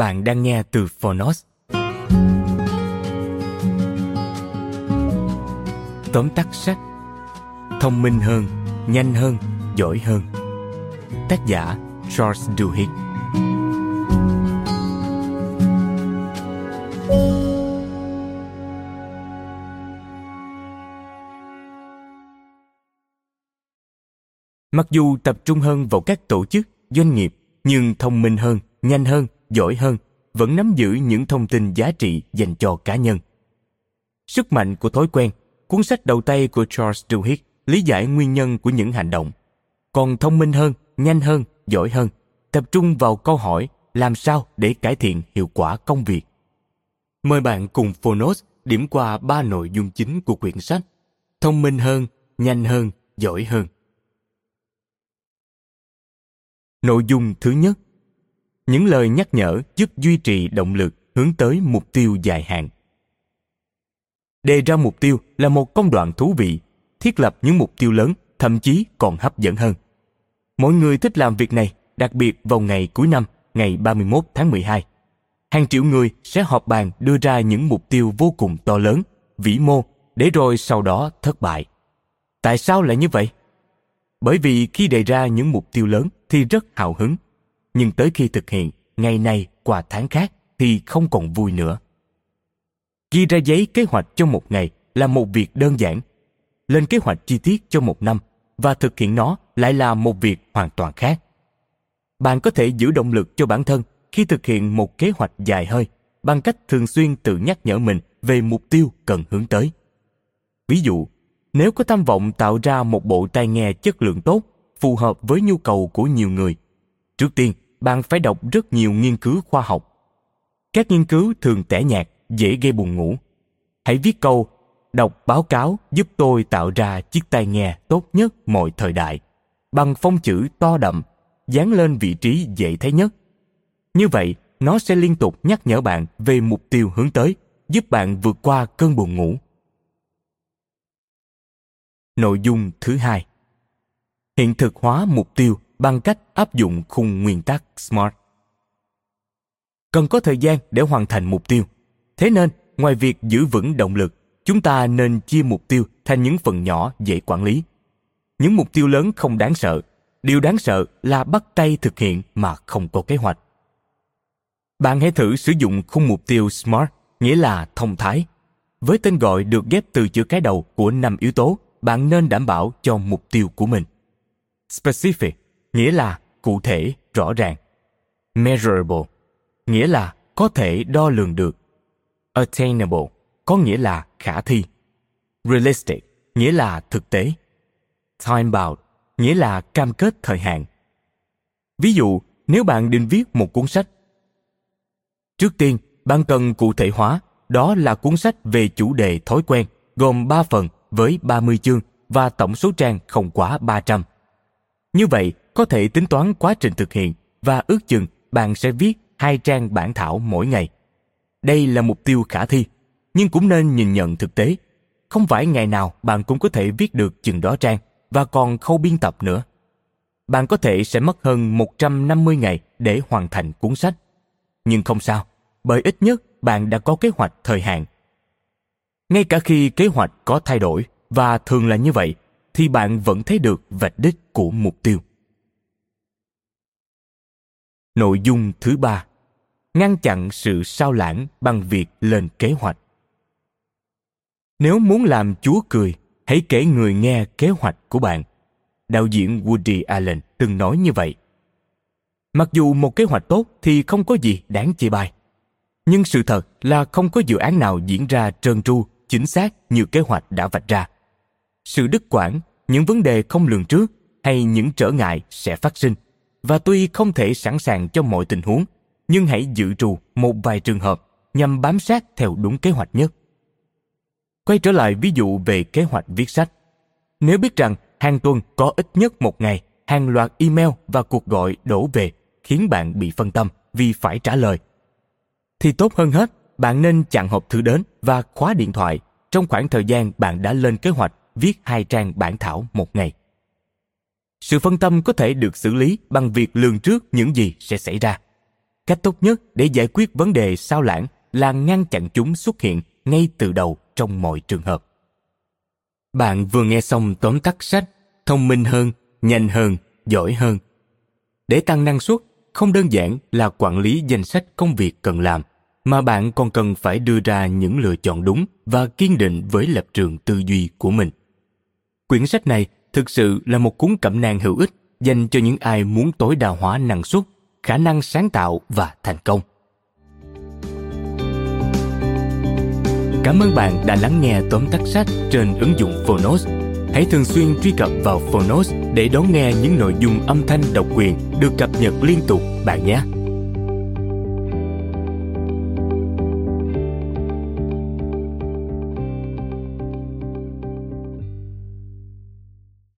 Bạn đang nghe từ Phonos. Tóm tắt sách Thông minh hơn, nhanh hơn, giỏi hơn Tác giả Charles Duhigg Mặc dù tập trung hơn vào các tổ chức, doanh nghiệp, nhưng thông minh hơn, nhanh hơn, giỏi hơn vẫn nắm giữ những thông tin giá trị dành cho cá nhân. Sức mạnh của thói quen, cuốn sách đầu tay của Charles Duhigg lý giải nguyên nhân của những hành động. Còn thông minh hơn, nhanh hơn, giỏi hơn, tập trung vào câu hỏi làm sao để cải thiện hiệu quả công việc. Mời bạn cùng Phonos điểm qua ba nội dung chính của quyển sách Thông minh hơn, nhanh hơn, giỏi hơn. Nội dung thứ nhất những lời nhắc nhở giúp duy trì động lực hướng tới mục tiêu dài hạn. Đề ra mục tiêu là một công đoạn thú vị, thiết lập những mục tiêu lớn, thậm chí còn hấp dẫn hơn. Mọi người thích làm việc này, đặc biệt vào ngày cuối năm, ngày 31 tháng 12 hàng triệu người sẽ họp bàn đưa ra những mục tiêu vô cùng to lớn, vĩ mô, để rồi sau đó thất bại. Tại sao lại như vậy? Bởi vì khi đề ra những mục tiêu lớn thì rất hào hứng nhưng tới khi thực hiện, ngày này qua tháng khác thì không còn vui nữa. Ghi ra giấy kế hoạch cho một ngày là một việc đơn giản. Lên kế hoạch chi tiết cho một năm và thực hiện nó lại là một việc hoàn toàn khác. Bạn có thể giữ động lực cho bản thân khi thực hiện một kế hoạch dài hơi bằng cách thường xuyên tự nhắc nhở mình về mục tiêu cần hướng tới. Ví dụ, nếu có tham vọng tạo ra một bộ tai nghe chất lượng tốt phù hợp với nhu cầu của nhiều người trước tiên bạn phải đọc rất nhiều nghiên cứu khoa học. Các nghiên cứu thường tẻ nhạt, dễ gây buồn ngủ. Hãy viết câu đọc báo cáo giúp tôi tạo ra chiếc tai nghe tốt nhất mọi thời đại bằng phông chữ to đậm dán lên vị trí dễ thấy nhất như vậy nó sẽ liên tục nhắc nhở bạn về mục tiêu hướng tới giúp bạn vượt qua cơn buồn ngủ nội dung thứ hai hiện thực hóa mục tiêu bằng cách áp dụng khung nguyên tắc SMART. Cần có thời gian để hoàn thành mục tiêu. Thế nên, ngoài việc giữ vững động lực, chúng ta nên chia mục tiêu thành những phần nhỏ dễ quản lý. Những mục tiêu lớn không đáng sợ. Điều đáng sợ là bắt tay thực hiện mà không có kế hoạch. Bạn hãy thử sử dụng khung mục tiêu SMART, nghĩa là thông thái. Với tên gọi được ghép từ chữ cái đầu của năm yếu tố, bạn nên đảm bảo cho mục tiêu của mình. Specific nghĩa là cụ thể, rõ ràng. Measurable, nghĩa là có thể đo lường được. Attainable, có nghĩa là khả thi. Realistic, nghĩa là thực tế. Time bound, nghĩa là cam kết thời hạn. Ví dụ, nếu bạn định viết một cuốn sách, trước tiên bạn cần cụ thể hóa, đó là cuốn sách về chủ đề thói quen, gồm 3 phần với 30 chương và tổng số trang không quá 300. Như vậy, có thể tính toán quá trình thực hiện và ước chừng bạn sẽ viết hai trang bản thảo mỗi ngày. Đây là mục tiêu khả thi, nhưng cũng nên nhìn nhận thực tế. Không phải ngày nào bạn cũng có thể viết được chừng đó trang và còn khâu biên tập nữa. Bạn có thể sẽ mất hơn 150 ngày để hoàn thành cuốn sách. Nhưng không sao, bởi ít nhất bạn đã có kế hoạch thời hạn. Ngay cả khi kế hoạch có thay đổi và thường là như vậy thì bạn vẫn thấy được vạch đích của mục tiêu. Nội dung thứ ba ngăn chặn sự sao lãng bằng việc lên kế hoạch. Nếu muốn làm Chúa cười, hãy kể người nghe kế hoạch của bạn. Đạo diễn Woody Allen từng nói như vậy. Mặc dù một kế hoạch tốt thì không có gì đáng chê bai. Nhưng sự thật là không có dự án nào diễn ra trơn tru, chính xác như kế hoạch đã vạch ra. Sự đứt quãng, những vấn đề không lường trước hay những trở ngại sẽ phát sinh. Và tuy không thể sẵn sàng cho mọi tình huống, nhưng hãy dự trù một vài trường hợp nhằm bám sát theo đúng kế hoạch nhất. Quay trở lại ví dụ về kế hoạch viết sách. Nếu biết rằng hàng tuần có ít nhất một ngày hàng loạt email và cuộc gọi đổ về khiến bạn bị phân tâm vì phải trả lời thì tốt hơn hết bạn nên chặn hộp thư đến và khóa điện thoại trong khoảng thời gian bạn đã lên kế hoạch viết hai trang bản thảo một ngày sự phân tâm có thể được xử lý bằng việc lường trước những gì sẽ xảy ra. Cách tốt nhất để giải quyết vấn đề sao lãng là ngăn chặn chúng xuất hiện ngay từ đầu trong mọi trường hợp. Bạn vừa nghe xong tóm tắt sách thông minh hơn, nhanh hơn, giỏi hơn. Để tăng năng suất, không đơn giản là quản lý danh sách công việc cần làm, mà bạn còn cần phải đưa ra những lựa chọn đúng và kiên định với lập trường tư duy của mình. Quyển sách này thực sự là một cuốn cẩm nang hữu ích, dành cho những ai muốn tối đa hóa năng suất, khả năng sáng tạo và thành công. Cảm ơn bạn đã lắng nghe tóm tắt sách trên ứng dụng phonos. Hãy thường xuyên truy cập vào phonos để đón nghe những nội dung âm thanh độc quyền được cập nhật liên tục bạn nhé.